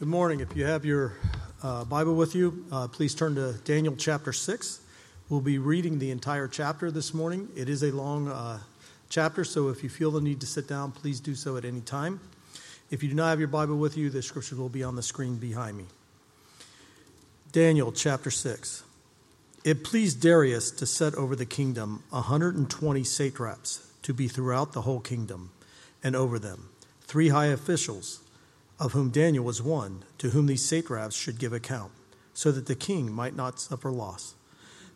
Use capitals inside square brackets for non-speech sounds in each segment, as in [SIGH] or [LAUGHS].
Good morning. If you have your uh, Bible with you, uh, please turn to Daniel chapter 6. We'll be reading the entire chapter this morning. It is a long uh, chapter, so if you feel the need to sit down, please do so at any time. If you do not have your Bible with you, the scriptures will be on the screen behind me. Daniel chapter 6. It pleased Darius to set over the kingdom 120 satraps to be throughout the whole kingdom, and over them three high officials of whom Daniel was one, to whom these satraps should give account, so that the king might not suffer loss.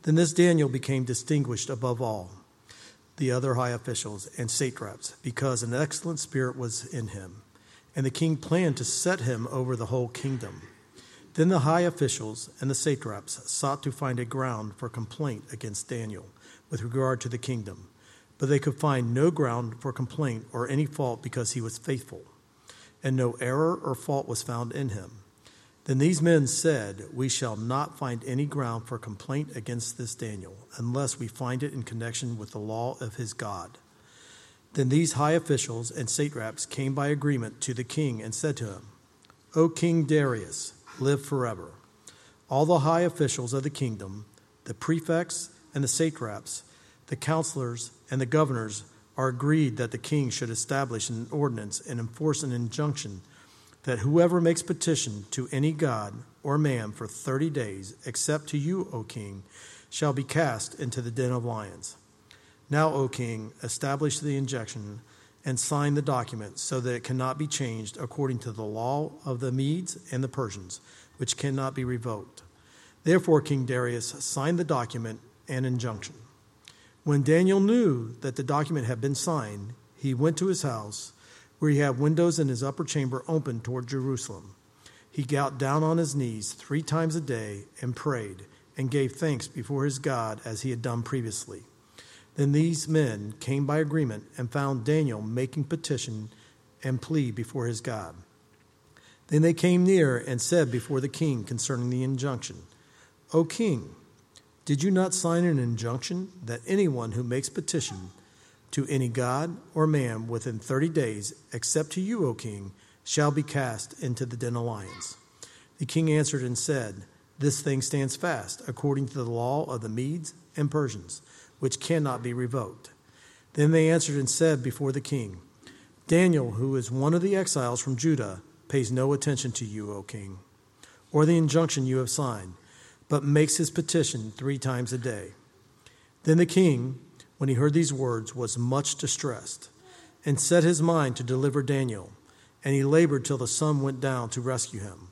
Then this Daniel became distinguished above all the other high officials and satraps, because an excellent spirit was in him, and the king planned to set him over the whole kingdom. Then the high officials and the satraps sought to find a ground for complaint against Daniel with regard to the kingdom, but they could find no ground for complaint or any fault because he was faithful and no error or fault was found in him. Then these men said, We shall not find any ground for complaint against this Daniel, unless we find it in connection with the law of his God. Then these high officials and satraps came by agreement to the king and said to him, O King Darius, live forever. All the high officials of the kingdom, the prefects and the satraps, the counselors and the governors, are agreed that the king should establish an ordinance and enforce an injunction that whoever makes petition to any god or man for 30 days, except to you, O king, shall be cast into the den of lions. Now, O king, establish the injunction and sign the document so that it cannot be changed according to the law of the Medes and the Persians, which cannot be revoked. Therefore, King Darius signed the document and injunction. When Daniel knew that the document had been signed, he went to his house, where he had windows in his upper chamber open toward Jerusalem. He got down on his knees three times a day and prayed and gave thanks before his God as he had done previously. Then these men came by agreement and found Daniel making petition and plea before his God. Then they came near and said before the king concerning the injunction, O king, did you not sign an injunction that anyone who makes petition to any god or man within 30 days, except to you, O king, shall be cast into the den of lions? The king answered and said, This thing stands fast, according to the law of the Medes and Persians, which cannot be revoked. Then they answered and said before the king, Daniel, who is one of the exiles from Judah, pays no attention to you, O king, or the injunction you have signed but makes his petition three times a day. Then the king, when he heard these words, was much distressed and set his mind to deliver Daniel, and he labored till the sun went down to rescue him.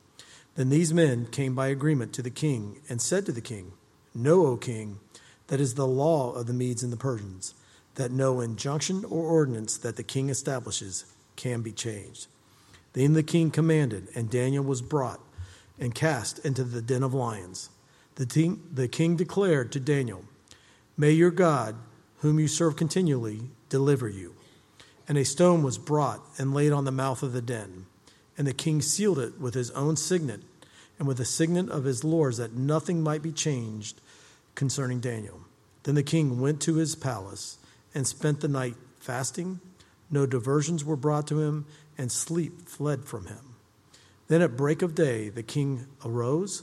Then these men came by agreement to the king and said to the king, Know, O king, that is the law of the Medes and the Persians, that no injunction or ordinance that the king establishes can be changed. Then the king commanded, and Daniel was brought and cast into the den of lions. The, king, the king declared to Daniel, May your God, whom you serve continually, deliver you. And a stone was brought and laid on the mouth of the den. And the king sealed it with his own signet and with the signet of his lords, that nothing might be changed concerning Daniel. Then the king went to his palace and spent the night fasting. No diversions were brought to him, and sleep fled from him. Then at break of day, the king arose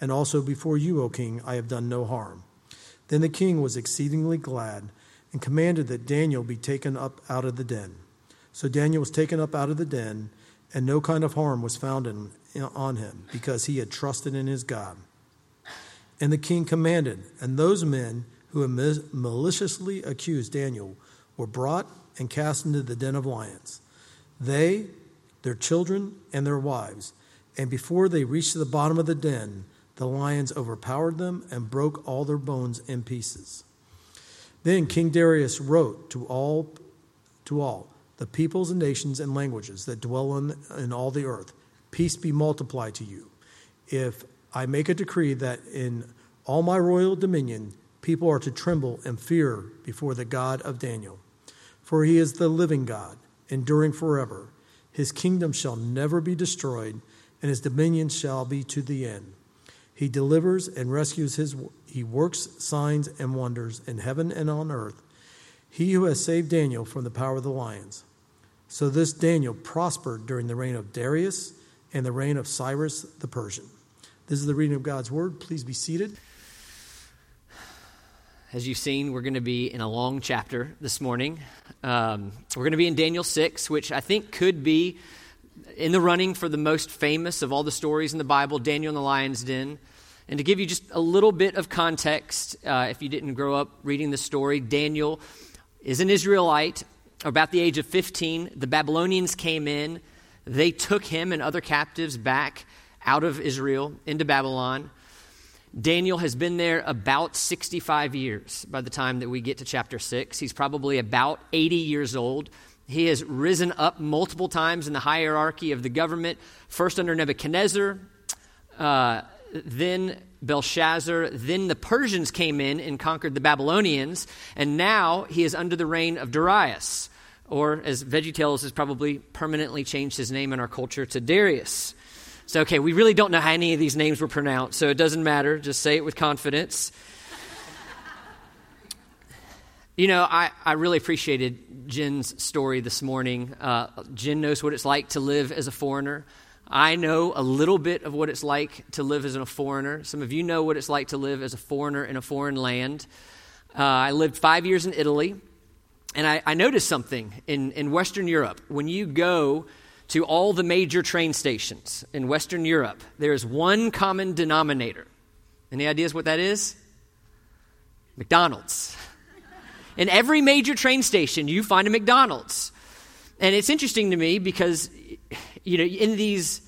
and also before you, O king, I have done no harm. Then the king was exceedingly glad and commanded that Daniel be taken up out of the den. So Daniel was taken up out of the den, and no kind of harm was found in, on him, because he had trusted in his God. And the king commanded, and those men who had maliciously accused Daniel were brought and cast into the den of lions. They, their children, and their wives. And before they reached the bottom of the den, the lions overpowered them and broke all their bones in pieces. Then King Darius wrote to all, to all the peoples and nations and languages that dwell in, in all the earth Peace be multiplied to you. if I make a decree that in all my royal dominion people are to tremble and fear before the God of Daniel. For he is the living God, enduring forever. His kingdom shall never be destroyed, and his dominion shall be to the end. He delivers and rescues his he works signs and wonders in heaven and on earth. He who has saved Daniel from the power of the lions. So this Daniel prospered during the reign of Darius and the reign of Cyrus the Persian. This is the reading of God's word. Please be seated. As you've seen, we're going to be in a long chapter this morning. Um, we're going to be in Daniel 6, which I think could be in the running for the most famous of all the stories in the Bible Daniel in the lion's den. And to give you just a little bit of context, uh, if you didn't grow up reading the story, Daniel is an Israelite. About the age of 15, the Babylonians came in. They took him and other captives back out of Israel into Babylon. Daniel has been there about 65 years by the time that we get to chapter 6. He's probably about 80 years old. He has risen up multiple times in the hierarchy of the government, first under Nebuchadnezzar, uh, then Belshazzar, then the Persians came in and conquered the Babylonians, and now he is under the reign of Darius, or as VeggieTales has probably permanently changed his name in our culture to Darius. So, okay, we really don't know how any of these names were pronounced, so it doesn't matter. Just say it with confidence. You know, I, I really appreciated Jen's story this morning. Uh, Jen knows what it's like to live as a foreigner. I know a little bit of what it's like to live as a foreigner. Some of you know what it's like to live as a foreigner in a foreign land. Uh, I lived five years in Italy, and I, I noticed something in, in Western Europe. When you go to all the major train stations in Western Europe, there is one common denominator. Any ideas what that is? McDonald's. [LAUGHS] In every major train station, you find a McDonald's. And it's interesting to me because, you know, in these,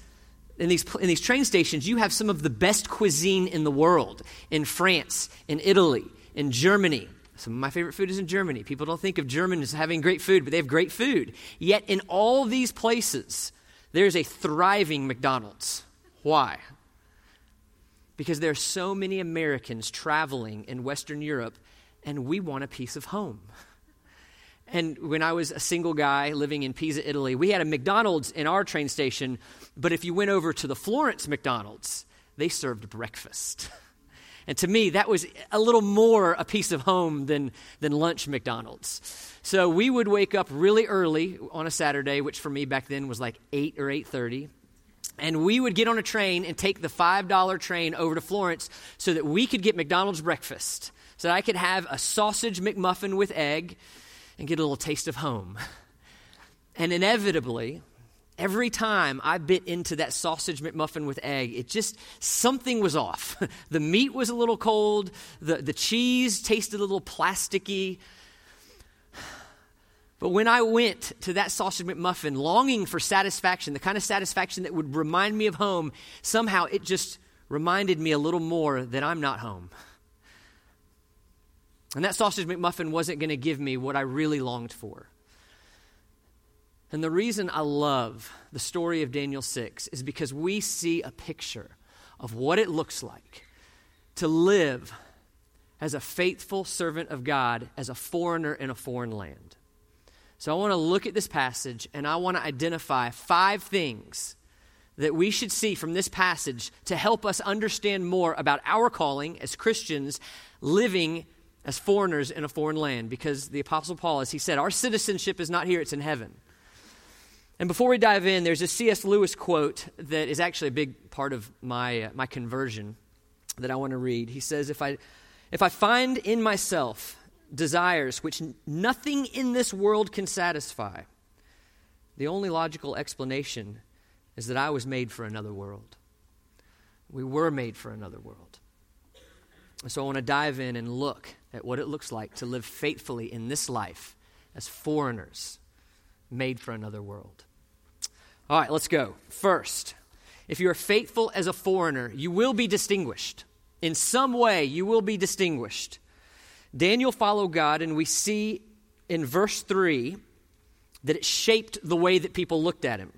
in these, in these train stations, you have some of the best cuisine in the world in France, in Italy, in Germany, some of my favorite food is in Germany. People don't think of Germans as having great food, but they have great food. Yet in all these places, there's a thriving McDonald's. Why? Because there are so many Americans traveling in Western Europe, and we want a piece of home. And when I was a single guy living in Pisa, Italy, we had a McDonald's in our train station, but if you went over to the Florence McDonald's, they served breakfast. [LAUGHS] And to me, that was a little more a piece of home than, than lunch McDonald's. So we would wake up really early on a Saturday, which for me back then was like 8 or 8.30. And we would get on a train and take the $5 train over to Florence so that we could get McDonald's breakfast. So that I could have a sausage McMuffin with egg and get a little taste of home. And inevitably, Every time I bit into that sausage McMuffin with egg, it just, something was off. [LAUGHS] the meat was a little cold, the, the cheese tasted a little plasticky. But when I went to that sausage McMuffin longing for satisfaction, the kind of satisfaction that would remind me of home, somehow it just reminded me a little more that I'm not home. [LAUGHS] And that sausage McMuffin wasn't going to give me what I really longed for. And the reason I love the story of Daniel 6 is because we see a picture of what it looks like to live as a faithful servant of God, as a foreigner in a foreign land. So I want to look at this passage and I want to identify five things that we should see from this passage to help us understand more about our calling as Christians living as foreigners in a foreign land. Because the Apostle Paul, as he said, our citizenship is not here, it's in heaven. And before we dive in, there's a C.S. Lewis quote that is actually a big part of my, uh, my conversion that I want to read. He says, if I, if I find in myself desires which nothing in this world can satisfy, the only logical explanation is that I was made for another world. We were made for another world. And So I want to dive in and look at what it looks like to live faithfully in this life as foreigners made for another world. All right, let's go. First, if you are faithful as a foreigner, you will be distinguished. In some way, you will be distinguished. Daniel followed God, and we see in verse 3 that it shaped the way that people looked at him.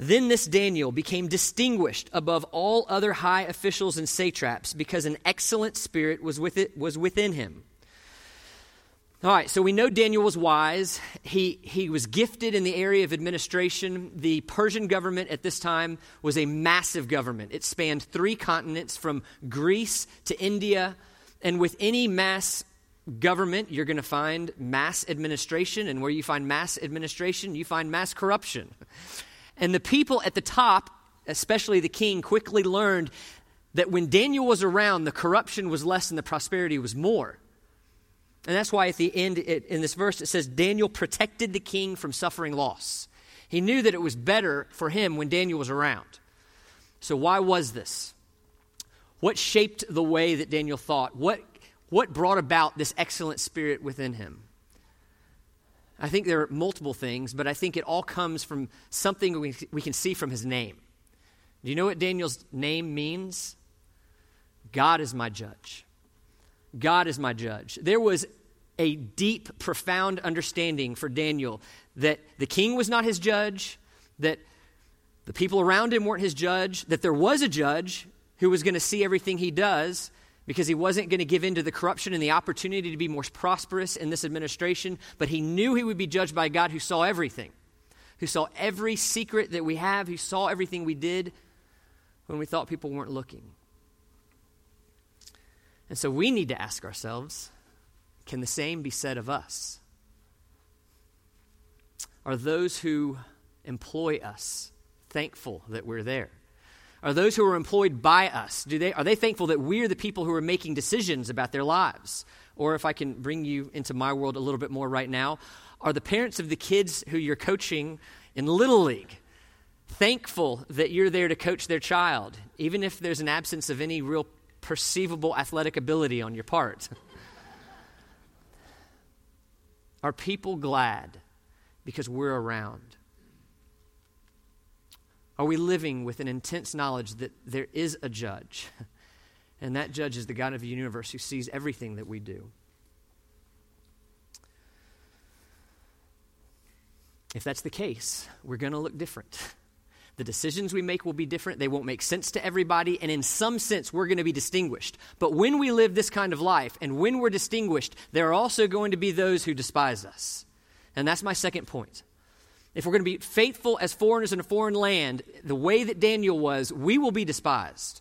Then this Daniel became distinguished above all other high officials and satraps because an excellent spirit was, with it, was within him. All right, so we know Daniel was wise. He, he was gifted in the area of administration. The Persian government at this time was a massive government. It spanned three continents from Greece to India. And with any mass government, you're going to find mass administration. And where you find mass administration, you find mass corruption. And the people at the top, especially the king, quickly learned that when Daniel was around, the corruption was less and the prosperity was more. And that's why at the end it, in this verse it says Daniel protected the king from suffering loss. He knew that it was better for him when Daniel was around. So, why was this? What shaped the way that Daniel thought? What, what brought about this excellent spirit within him? I think there are multiple things, but I think it all comes from something we, we can see from his name. Do you know what Daniel's name means? God is my judge. God is my judge. There was a deep, profound understanding for Daniel that the king was not his judge, that the people around him weren't his judge, that there was a judge who was going to see everything he does because he wasn't going to give in to the corruption and the opportunity to be more prosperous in this administration, but he knew he would be judged by God who saw everything, who saw every secret that we have, who saw everything we did when we thought people weren't looking. And so we need to ask ourselves can the same be said of us? Are those who employ us thankful that we're there? Are those who are employed by us, do they, are they thankful that we're the people who are making decisions about their lives? Or if I can bring you into my world a little bit more right now, are the parents of the kids who you're coaching in Little League thankful that you're there to coach their child, even if there's an absence of any real perceivable athletic ability on your part. [LAUGHS] Are people glad because we're around? Are we living with an intense knowledge that there is a judge? [LAUGHS] And that judge is the God of the universe who sees everything that we do. If that's the case, we're going to look different. [LAUGHS] The decisions we make will be different. They won't make sense to everybody. And in some sense, we're going to be distinguished. But when we live this kind of life and when we're distinguished, there are also going to be those who despise us. And that's my second point. If we're going to be faithful as foreigners in a foreign land, the way that Daniel was, we will be despised.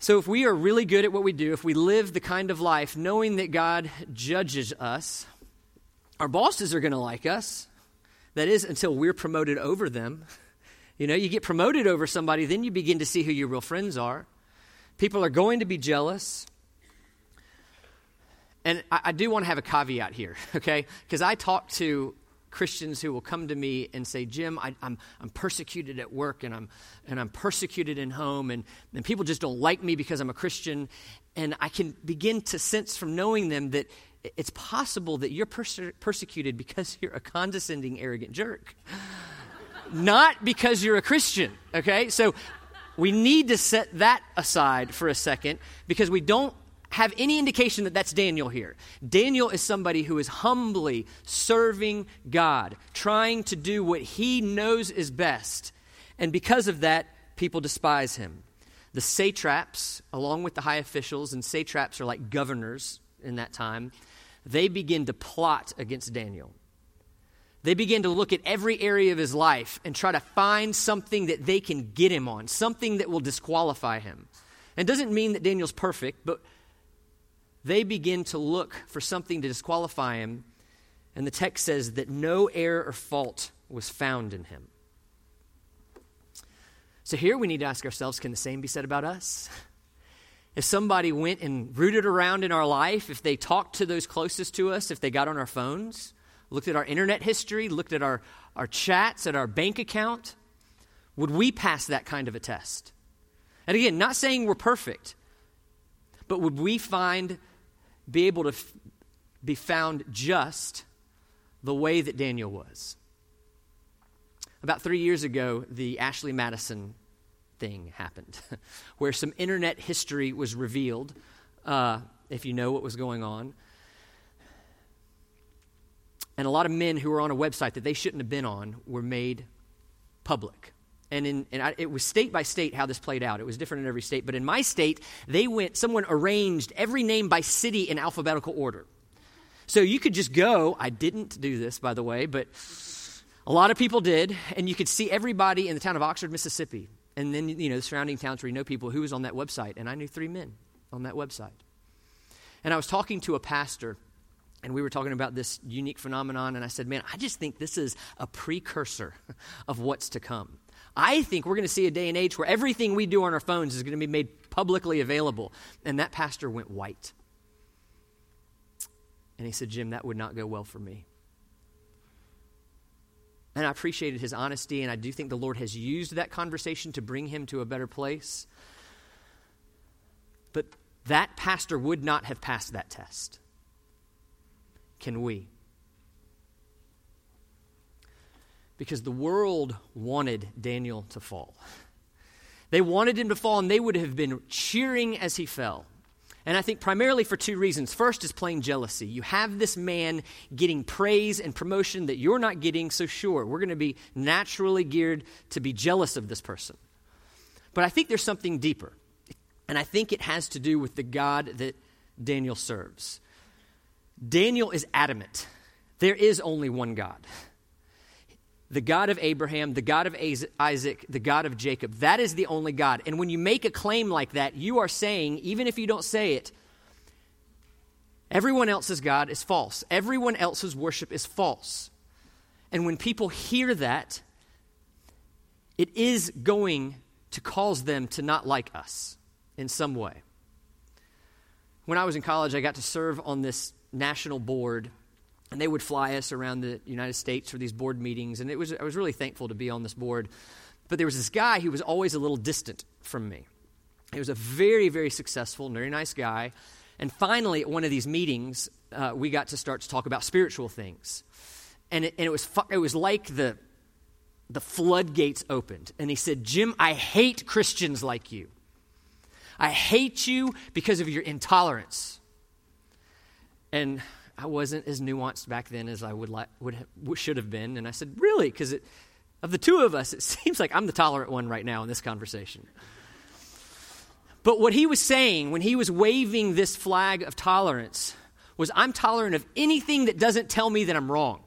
So, if we are really good at what we do, if we live the kind of life knowing that God judges us, our bosses are going to like us. That is, until we're promoted over them. You know, you get promoted over somebody, then you begin to see who your real friends are. People are going to be jealous. And I, I do want to have a caveat here, [LAUGHS] okay? Because I talk to Christians who will come to me and say, Jim, I, am I'm, I'm persecuted at work and I'm, and I'm persecuted in home, and, and people just don't like me because I'm a Christian. And I can begin to sense from knowing them that it's possible that you're perse- persecuted because you're a condescending, arrogant jerk. Not because you're a Christian, okay? So we need to set that aside for a second because we don't have any indication that that's Daniel here. Daniel is somebody who is humbly serving God, trying to do what he knows is best. And because of that, people despise him. The satraps, along with the high officials, and satraps are like governors in that time, they begin to plot against Daniel. They begin to look at every area of his life and try to find something that they can get him on, something that will disqualify him. And it doesn't mean that Daniel's perfect, but they begin to look for something to disqualify him. And the text says that no error or fault was found in him. So here we need to ask ourselves can the same be said about us? if somebody went and rooted around in our life, if they talked to those closest to us, if they got on our phones, looked at our internet history, looked at our, our chats, at our bank account, would we pass that kind of a test? And again, not saying we're perfect, but would we find, be able to f- be found just the way that Daniel was? About three years ago, the Ashley Madison thing happened, [LAUGHS] where some internet history was revealed, uh, if you know what was going on. And a lot of men who were on a website that they shouldn't have been on were made public. And, in, and I, it was state by state how this played out. It was different in every state. But in my state, they went, someone arranged every name by city in alphabetical order. So you could just go. I didn't do this, by the way, but a lot of people did. And you could see everybody in the town of Oxford, Mississippi. And then, you know, the surrounding towns where you know people who was on that website. And I knew three men on that website. And I was talking to a pastor and we were talking about this unique phenomenon, and I said, Man, I just think this is a precursor [LAUGHS] of what's to come. I think we're going to see a day and age where everything we do on our phones is going to be made publicly available. And that pastor went white. And he said, Jim, that would not go well for me. And I appreciated his honesty, and I do think the Lord has used that conversation to bring him to a better place. But that pastor would not have passed that test. Can we? Because the world wanted Daniel to fall. They wanted him to fall, and they would have been cheering as he fell. And I think primarily for two reasons. First is plain jealousy. You have this man getting praise and promotion that you're not getting, so sure, we're going to be naturally geared to be jealous of this person. But I think there's something deeper. And I think it has to do with the God that Daniel serves. Daniel is adamant there is only one God the God of Abraham, the God of Isaac, the God of Jacob. That is the only God. And when you make a claim like that, you are saying, even if you don't say it, everyone else's God is false. Everyone else's worship is false. And when people hear that, it is going to cause them to not like us in some way. When I was in college, I got to serve on this national board and they would fly us around the United States for these board meetings. And it was, I was really thankful to be on this board. But there was this guy who was always a little distant from me. He was a very, very successful, very nice guy. And finally, at one of these meetings, uh, we got to start to talk about spiritual things. And it, and it, was, fu- it was like the, the floodgates opened. And he said, Jim, I hate Christians like you. I hate you because of your intolerance. And I wasn't as nuanced back then as I would like would have, should have been, and I said, "Really?" Because of the two of us, it [LAUGHS] seems like I'm the tolerant one right now in this conversation. But what he was saying when he was waving this flag of tolerance was, "I'm tolerant of anything that doesn't tell me that I'm wrong.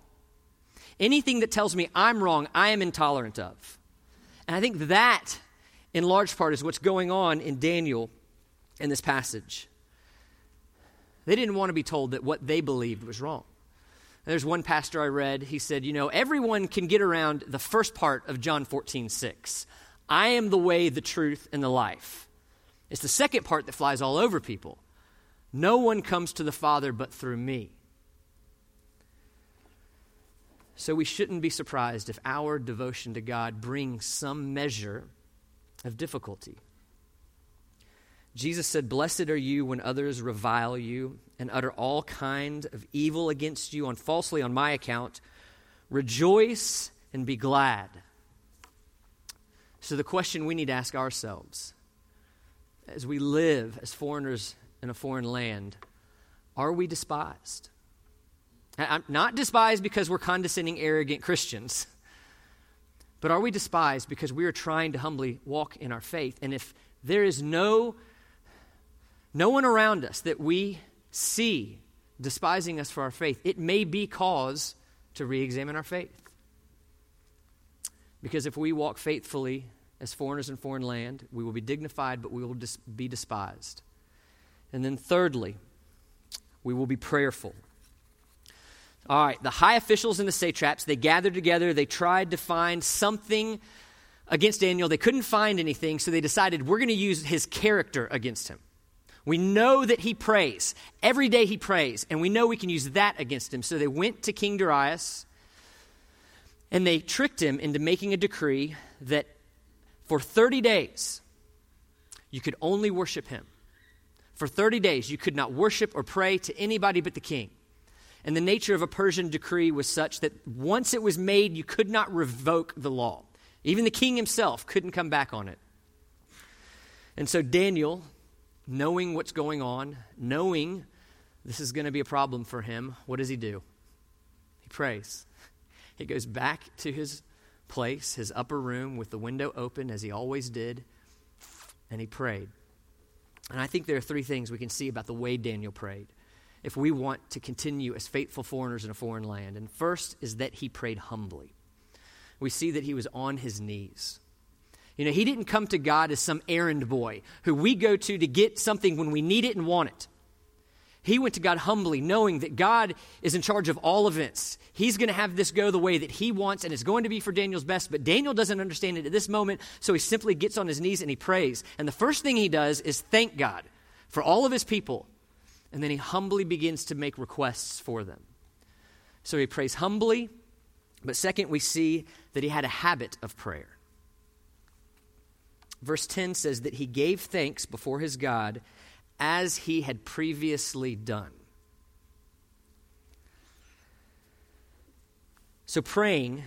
Anything that tells me I'm wrong, I am intolerant of." And I think that, in large part, is what's going on in Daniel in this passage. They didn't want to be told that what they believed was wrong. There's one pastor I read, he said, You know, everyone can get around the first part of John 14, 6. I am the way, the truth, and the life. It's the second part that flies all over people. No one comes to the Father but through me. So we shouldn't be surprised if our devotion to God brings some measure of difficulty. Jesus said, Blessed are you when others revile you and utter all kind of evil against you on falsely on my account. Rejoice and be glad. So, the question we need to ask ourselves as we live as foreigners in a foreign land are we despised? I'm not despised because we're condescending, arrogant Christians, but are we despised because we are trying to humbly walk in our faith? And if there is no no one around us that we see despising us for our faith, it may be cause to re examine our faith. Because if we walk faithfully as foreigners in foreign land, we will be dignified, but we will dis- be despised. And then, thirdly, we will be prayerful. All right, the high officials and the satraps, they gathered together. They tried to find something against Daniel. They couldn't find anything, so they decided we're going to use his character against him. We know that he prays. Every day he prays, and we know we can use that against him. So they went to King Darius and they tricked him into making a decree that for 30 days you could only worship him. For 30 days you could not worship or pray to anybody but the king. And the nature of a Persian decree was such that once it was made, you could not revoke the law. Even the king himself couldn't come back on it. And so Daniel knowing what's going on, knowing this is going to be a problem for him, what does he do? He prays. He goes back to his place, his upper room, with the window open as he always did, and he prayed. And I think there are three things we can see about the way Daniel prayed if we want to continue as faithful foreigners in a foreign land. And first is that he prayed humbly. We see that he was on his knees. You know, he didn't come to God as some errand boy who we go to to get something when we need it and want it. He went to God humbly, knowing that God is in charge of all events. He's going to have this go the way that he wants, and it's going to be for Daniel's best. But Daniel doesn't understand it at this moment, so he simply gets on his knees and he prays. And the first thing he does is thank God for all of his people, and then he humbly begins to make requests for them. So he prays humbly, but second, we see that he had a habit of prayer. Verse 10 says that he gave thanks before his God as he had previously done. So, praying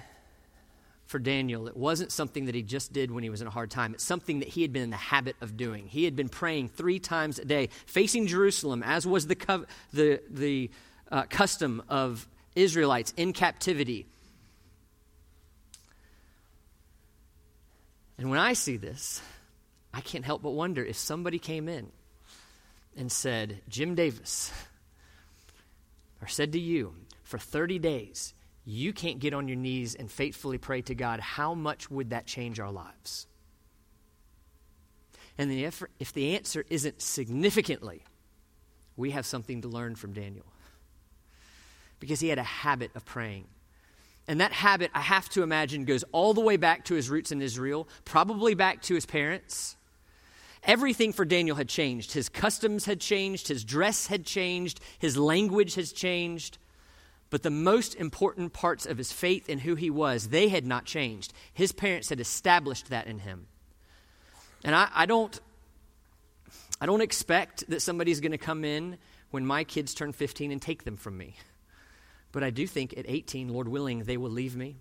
for Daniel, it wasn't something that he just did when he was in a hard time. It's something that he had been in the habit of doing. He had been praying three times a day, facing Jerusalem, as was the, the, the uh, custom of Israelites in captivity. And when I see this, I can't help but wonder if somebody came in and said, Jim Davis, or said to you, for 30 days, you can't get on your knees and faithfully pray to God, how much would that change our lives? And if, if the answer isn't significantly, we have something to learn from Daniel. Because he had a habit of praying. And that habit, I have to imagine, goes all the way back to his roots in Israel, probably back to his parents. Everything for Daniel had changed. His customs had changed, his dress had changed, his language has changed. But the most important parts of his faith and who he was, they had not changed. His parents had established that in him. And I, I don't I don't expect that somebody's going to come in when my kids turn 15 and take them from me. [LAUGHS] But I do think at 18, Lord willing, they will leave me.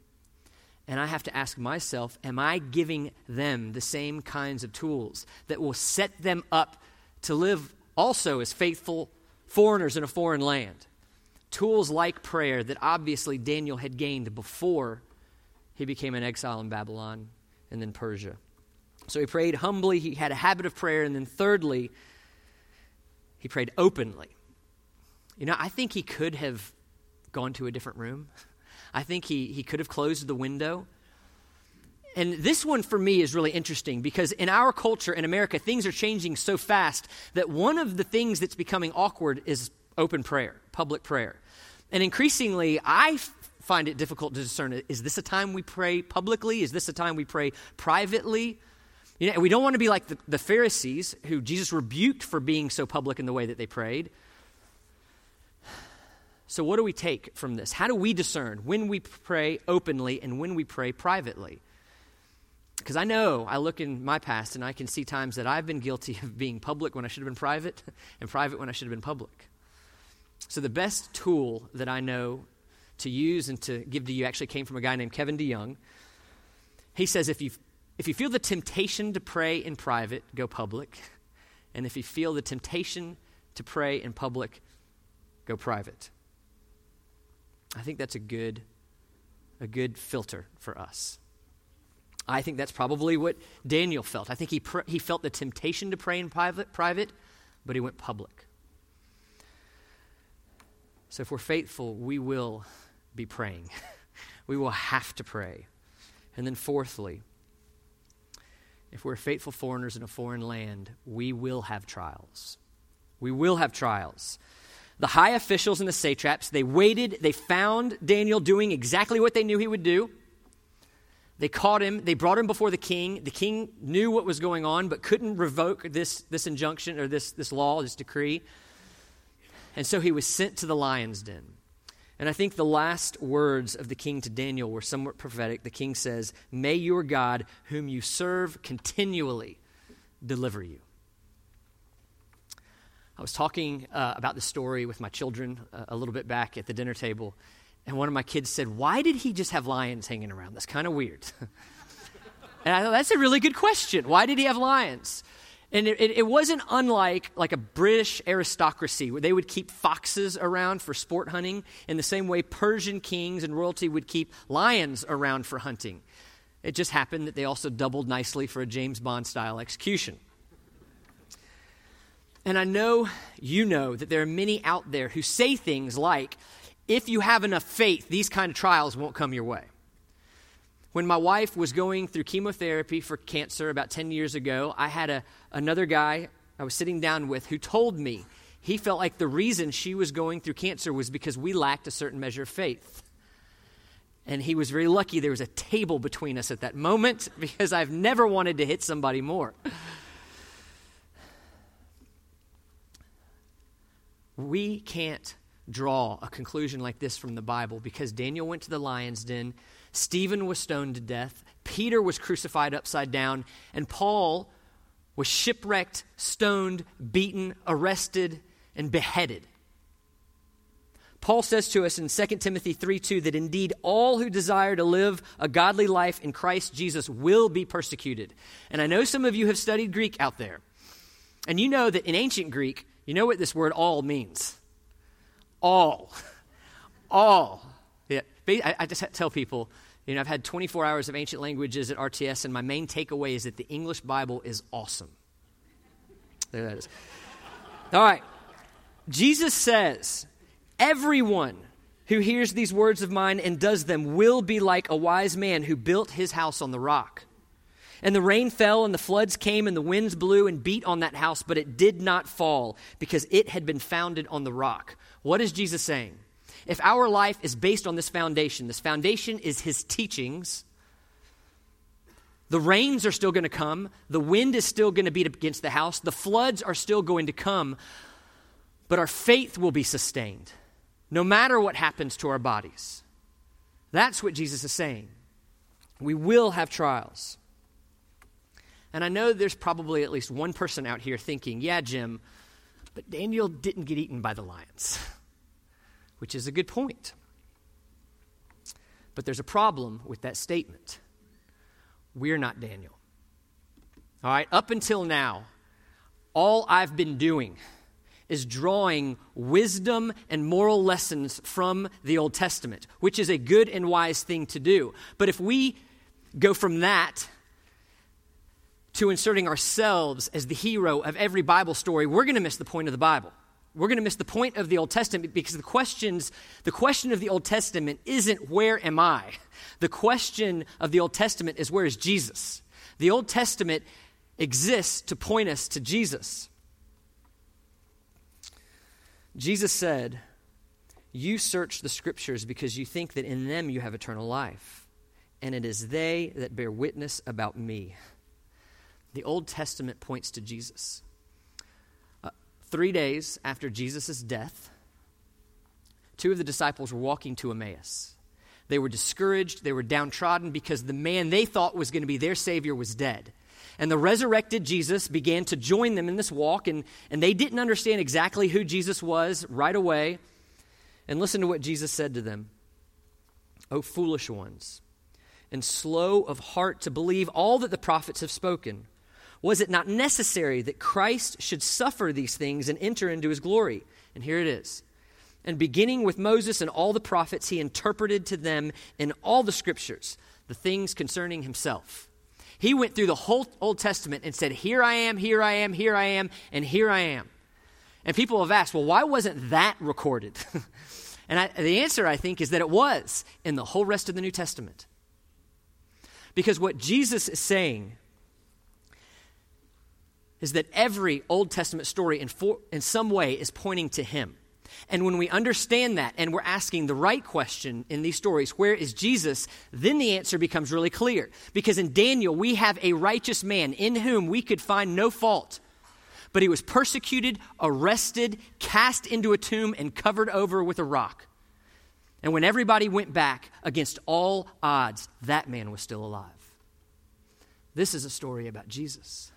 And I have to ask myself, am I giving them the same kinds of tools that will set them up to live also as faithful foreigners in a foreign land? Tools like prayer that obviously Daniel had gained before he became an exile in Babylon and then Persia. So he prayed humbly, he had a habit of prayer, and then thirdly, he prayed openly. You know, I think he could have gone to a different room. I think he, he could have closed the window. And this one for me is really interesting because in our culture in America, things are changing so fast that one of the things that's becoming awkward is open prayer, public prayer. And increasingly, I find it difficult to discern is this a time we pray publicly? Is this a time we pray privately? You know, we don't want to be like the, the Pharisees who Jesus rebuked for being so public in the way that they prayed. So, what do we take from this? How do we discern when we pray openly and when we pray privately? Because I know I look in my past and I can see times that I've been guilty of being public when I should have been private [LAUGHS] and private when I should have been public. So, the best tool that I know to use and to give to you actually came from a guy named Kevin DeYoung. He says if you, if you feel the temptation to pray in private, go public. And if you feel the temptation to pray in public, go private. I think that's a good, a good filter for us. I think that's probably what Daniel felt. I think he, pr- he felt the temptation to pray in private, private, but he went public. So if we're faithful, we will be praying. [LAUGHS] we will have to pray. And then, fourthly, if we're faithful foreigners in a foreign land, we will have trials. We will have trials the high officials and the satraps, they waited, they found Daniel doing exactly what they knew he would do. They caught him, they brought him before the king. The king knew what was going on, but couldn't revoke this, this injunction or this, this law, this decree. And so he was sent to the lion's den. And I think the last words of the king to Daniel were somewhat prophetic. The king says, May your God, whom you serve continually, deliver you. I was talking uh, about the story with my children uh, a little bit back at the dinner table, and one of my kids said, Why did he just have lions hanging around? That's kind of weird. [LAUGHS] and I thought, That's a really good question. Why did he have lions? And it, it, wasn't unlike like a British aristocracy where they would keep foxes around for sport hunting in the same way Persian kings and royalty would keep lions around for hunting. It just happened that they also doubled nicely for a James Bond style execution. And I know you know that there are many out there who say things like, if you have enough faith, these kind of trials won't come your way. When my wife was going through chemotherapy for cancer about 10 years ago, I had a, another guy I was sitting down with who told me he felt like the reason she was going through cancer was because we lacked a certain measure of faith. And he was very lucky there was a table between us at that moment [LAUGHS] because I've never wanted to hit somebody more. We can't draw a conclusion like this from the Bible because Daniel went to the lion's den, Stephen was stoned to death, Peter was crucified upside down, and Paul was shipwrecked, stoned, beaten, arrested, and beheaded. Paul says to us in 2 Timothy 3 2 that indeed all who desire to live a godly life in Christ Jesus will be persecuted. And I know some of you have studied Greek out there. And you know that in ancient Greek, you know what this word all means? All. All. Yeah. I, I just tell people, you know, I've had 24 hours of ancient languages at RTS, and my main takeaway is that the English Bible is awesome. There that is. All right. Jesus says, Everyone who hears these words of mine and does them will be like a wise man who built his house on the rock. And the rain fell, and the floods came, and the winds blew and beat on that house, but it did not fall because it had been founded on the rock. What is Jesus saying? If our life is based on this foundation, this foundation is his teachings. The rains are still going to come. The wind is still going to beat against the house. The floods are still going to come. But our faith will be sustained no matter what happens to our bodies. That's what Jesus is saying. We will have trials. And I know there's probably at least one person out here thinking, yeah, Jim, but Daniel didn't get eaten by the lions, [LAUGHS] which is a good point. But there's a problem with that statement. We're not Daniel. All right, up until now, all I've been doing is drawing wisdom and moral lessons from the Old Testament, which is a good and wise thing to do. But if we go from that to inserting ourselves as the hero of every Bible story, we're going to miss the point of the Bible. We're going to miss the point of the Old Testament because the questions the question of the Old Testament isn't where am I? The question of the Old Testament is where is Jesus? The Old Testament exists to point us to Jesus. Jesus said, You search the scriptures because you think that in them you have eternal life, and it is they that bear witness about me. The Old Testament points to Jesus. Uh, three days after Jesus' death, two of the disciples were walking to Emmaus. They were discouraged, they were downtrodden because the man they thought was going to be their Savior was dead. And the resurrected Jesus began to join them in this walk, and, and they didn't understand exactly who Jesus was right away. And listen to what Jesus said to them O foolish ones, and slow of heart to believe all that the prophets have spoken. Was it not necessary that Christ should suffer these things and enter into his glory? And here it is. And beginning with Moses and all the prophets, he interpreted to them in all the scriptures the things concerning himself. He went through the whole Old Testament and said, Here I am, here I am, here I am, and here I am. And people have asked, Well, why wasn't that recorded? [LAUGHS] and I, the answer, I think, is that it was in the whole rest of the New Testament. Because what Jesus is saying is that every Old Testament story, in, for, in some way, is pointing to him. And when we understand that and we're asking the right question in these stories, where is Jesus? Then the answer becomes really clear. Because in Daniel, we have a righteous man in whom we could find no fault. But he was persecuted, arrested, cast into a tomb, and covered over with a rock. And when everybody went back against all odds, that man was still alive. This is a story about Jesus.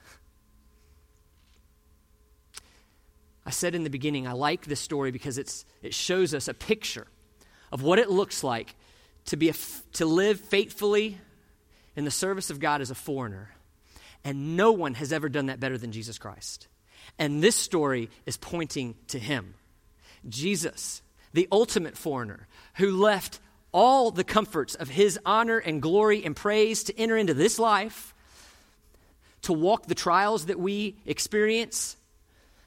I said in the beginning, I like this story because it's, it shows us a picture of what it looks like to, be a, to live faithfully in the service of God as a foreigner. And no one has ever done that better than Jesus Christ. And this story is pointing to him. Jesus, the ultimate foreigner, who left all the comforts of his honor and glory and praise to enter into this life, to walk the trials that we experience,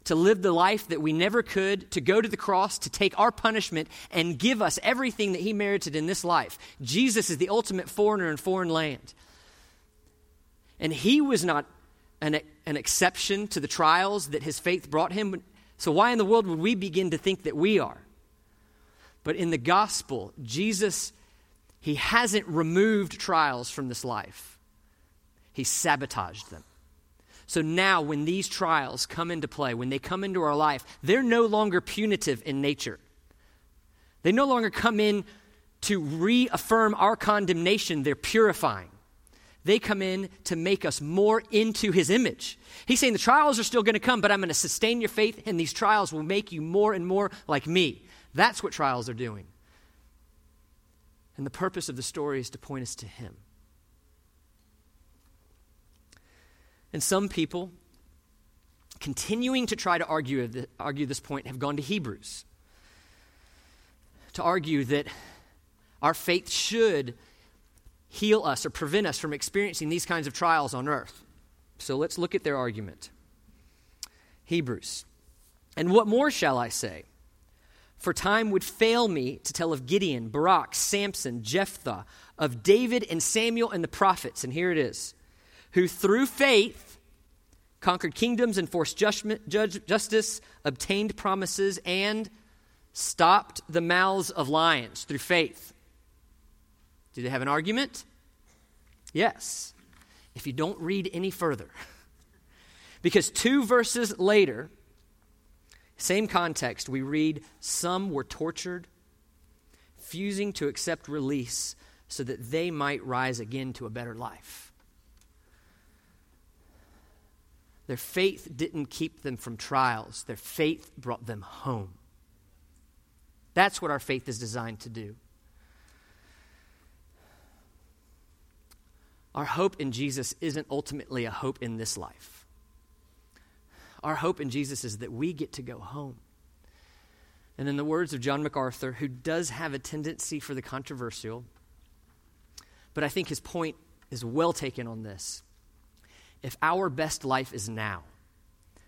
to live the life that we never could, to go to the cross, to take our punishment and give us everything that he merited in this life. Jesus is the ultimate foreigner in foreign land. And he was not an, an exception to the trials that his faith brought him. So, why in the world would we begin to think that we are? But in the gospel, Jesus, he hasn't removed trials from this life, he sabotaged them. So now, when these trials come into play, when they come into our life, they're no longer punitive in nature. They no longer come in to reaffirm our condemnation, they're purifying. They come in to make us more into his image. He's saying the trials are still going to come, but I'm going to sustain your faith, and these trials will make you more and more like me. That's what trials are doing. And the purpose of the story is to point us to him. And some people, continuing to try to argue, argue this point, have gone to Hebrews to argue that our faith should heal us or prevent us from experiencing these kinds of trials on earth. So let's look at their argument. Hebrews. And what more shall I say? For time would fail me to tell of Gideon, Barak, Samson, Jephthah, of David and Samuel and the prophets. And here it is who through faith conquered kingdoms, enforced justice, obtained promises, and stopped the mouths of lions through faith. Do they have an argument? Yes. If you don't read any further. [LAUGHS] Because two verses later, same context, we read, Some were tortured, refusing to accept release so that they might rise again to a better life. Their faith didn't keep them from trials, their faith brought them home. That's what our faith is designed to do. Our hope in Jesus isn't ultimately a hope in this life. Our hope in Jesus is that we get to go home. And in the words of John MacArthur, who does have a tendency for the controversial, but I think his point is well taken on this if our best life is now,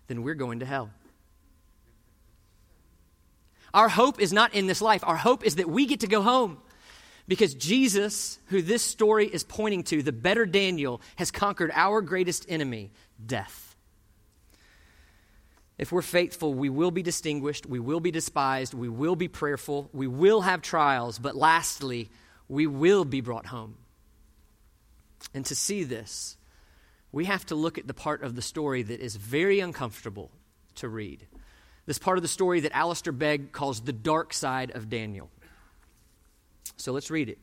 then we're going to hell. Our hope is not in this life. Our hope is that we get to go home. Because Jesus, who this story is pointing to, the better Daniel, has conquered our greatest enemy, death. If we're faithful, we will be distinguished, we will be despised, we will be prayerful, we will have trials, but lastly, we will be brought home. And to see this, we have to look at the part of the story that is very uncomfortable to read. This part of the story that Alistair Begg calls the dark side of Daniel. So let's read it.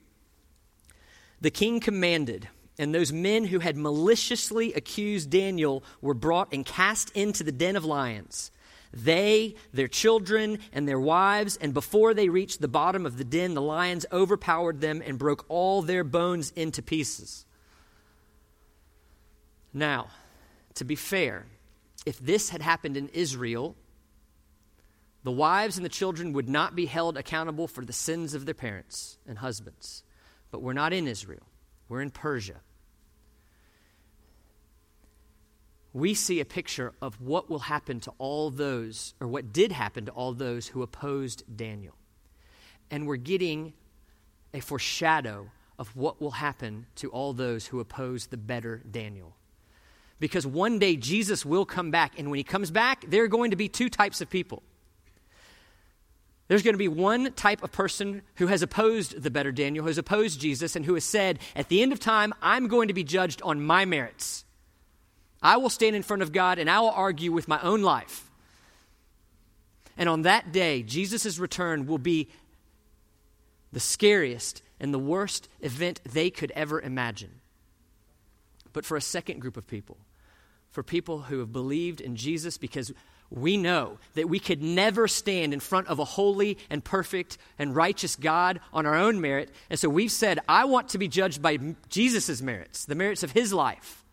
The king commanded, and those men who had maliciously accused Daniel were brought and cast into the den of lions. They, their children, and their wives, and before they reached the bottom of the den, the lions overpowered them and broke all their bones into pieces. Now, to be fair, if this had happened in Israel, the wives and the children would not be held accountable for the sins of their parents and husbands. But we're not in Israel, we're in Persia. We see a picture of what will happen to all those, or what did happen to all those who opposed Daniel. And we're getting a foreshadow of what will happen to all those who oppose the better Daniel because one day Jesus will come back. And when he comes back, there are going to be two types of people. There's going to be one type of person who has opposed the better Daniel, who has opposed Jesus, and who has said, At the end of time, I'm going to be judged on my merits. I will stand in front of God and I will argue with my own life. And on that day, Jesus' return will be the scariest and the worst event they could ever imagine. But for a second group of people, for people who have believed in Jesus because we know that we could never stand in front of a holy and perfect and righteous God on our own merit. And so we've said, I want to be judged by Jesus' merits, the merits of his life.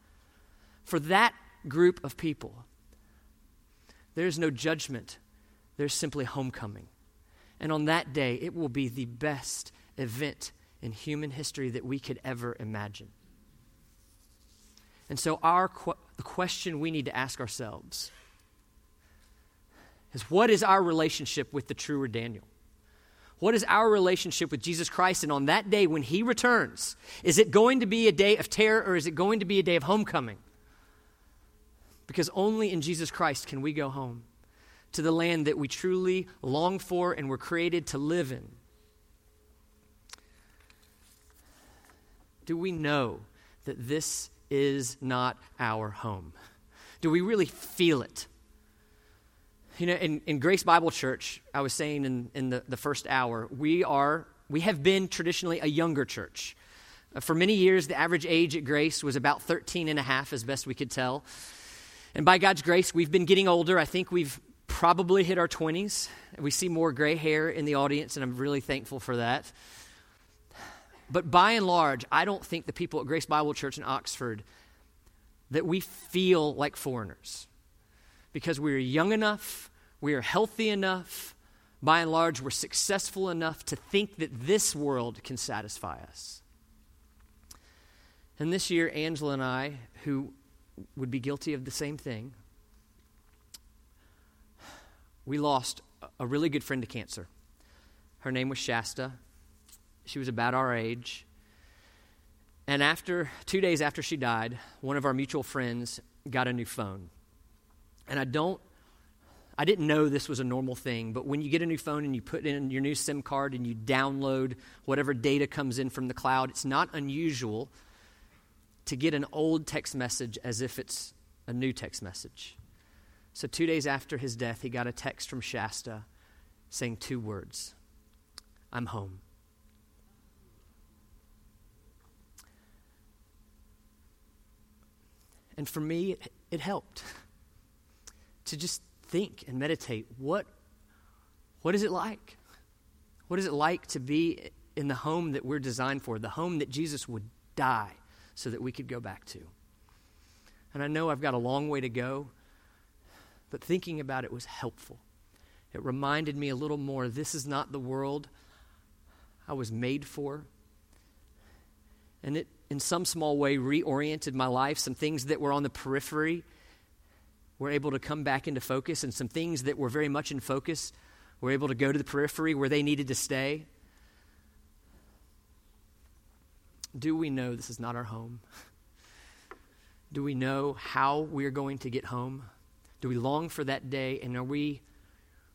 For that group of people, there's no judgment, there's simply homecoming. And on that day, it will be the best event in human history that we could ever imagine. And so, our the question we need to ask ourselves is what is our relationship with the truer Daniel? What is our relationship with Jesus Christ? And on that day when he returns, is it going to be a day of terror or is it going to be a day of homecoming? Because only in Jesus Christ can we go home to the land that we truly long for and were created to live in. Do we know that this is not our home? Do we really feel it? You know, in, in Grace Bible Church, I was saying in, in the, the first hour, we are, we have been traditionally a younger church. Uh, for many years, the average age at Grace was about 13 and a half, as best we could tell. And by God's grace, we've been getting older. I think we've probably hit our 20s. We see more gray hair in the audience, and I'm really thankful for that. But by and large, I don't think the people at Grace Bible Church in Oxford that we feel like foreigners because we are young enough, we are healthy enough, by and large, we're successful enough to think that this world can satisfy us. And this year, Angela and I, who would be guilty of the same thing, we lost a really good friend to cancer. Her name was Shasta. She was about our age. And after two days after she died, one of our mutual friends got a new phone. And I don't I didn't know this was a normal thing, but when you get a new phone and you put in your new SIM card and you download whatever data comes in from the cloud, it's not unusual to get an old text message as if it's a new text message. So, two days after his death, he got a text from Shasta saying two words I'm home. And for me, it, helped to just think and meditate what, what is it like? What is it like to be in the home that we're designed for, the home that Jesus would die so that we could go back to? And I know I've got a long way to go, but thinking about it was helpful. It reminded me a little more this is not the world I was made for. And it, in some small way, reoriented my life. Some things that were on the periphery were able to come back into focus, and some things that were very much in focus were able to go to the periphery where they needed to stay. Do we know this is not our home? [LAUGHS] Do we know how we are going to get home? Do we long for that day? And are we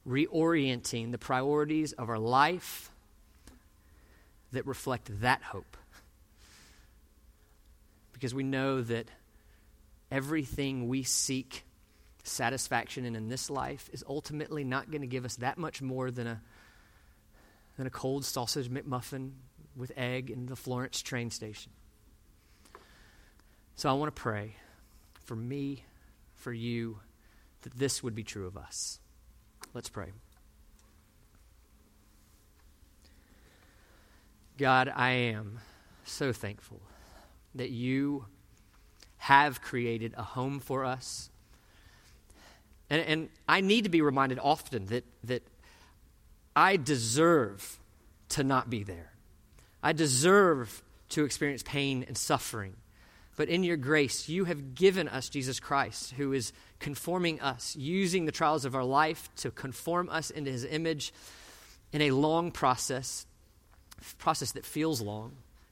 reorienting the priorities of our life that reflect that hope? Because we know that everything we seek satisfaction in in this life is ultimately not going to give us that much more than a, than a cold sausage McMuffin with egg in the Florence train station. So I want to pray for me, for you, that this would be true of us. Let's pray. God, I am so thankful that you have created a home for us and, and I need to be reminded often that, that I deserve to not be there. I deserve to experience pain and suffering. But in your grace, you have given us Jesus Christ, who is conforming us, using the trials of our life to conform us into his image in a long process, process that feels long,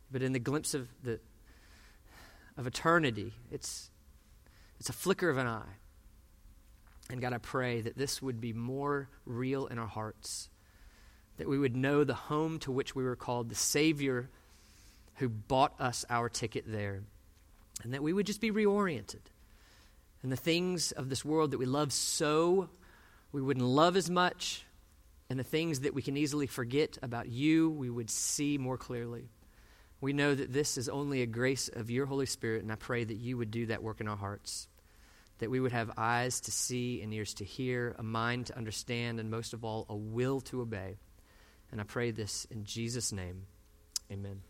but in the glimpse of, the, of eternity, it's, it's a flicker of an eye. And God, I pray that this would be more real in our hearts, that we would know the home to which we were called, the Savior who bought us our ticket there, and that we would just be reoriented. And the things of this world that we love so, we wouldn't love as much, and the things that we can easily forget about you, we would see more clearly. We know that this is only a grace of your Holy Spirit, and I pray that you would do that work in our hearts that we would have eyes to see and ears to hear, a mind to understand, and most of all, a will to obey. And I pray this in Jesus' name. Amen.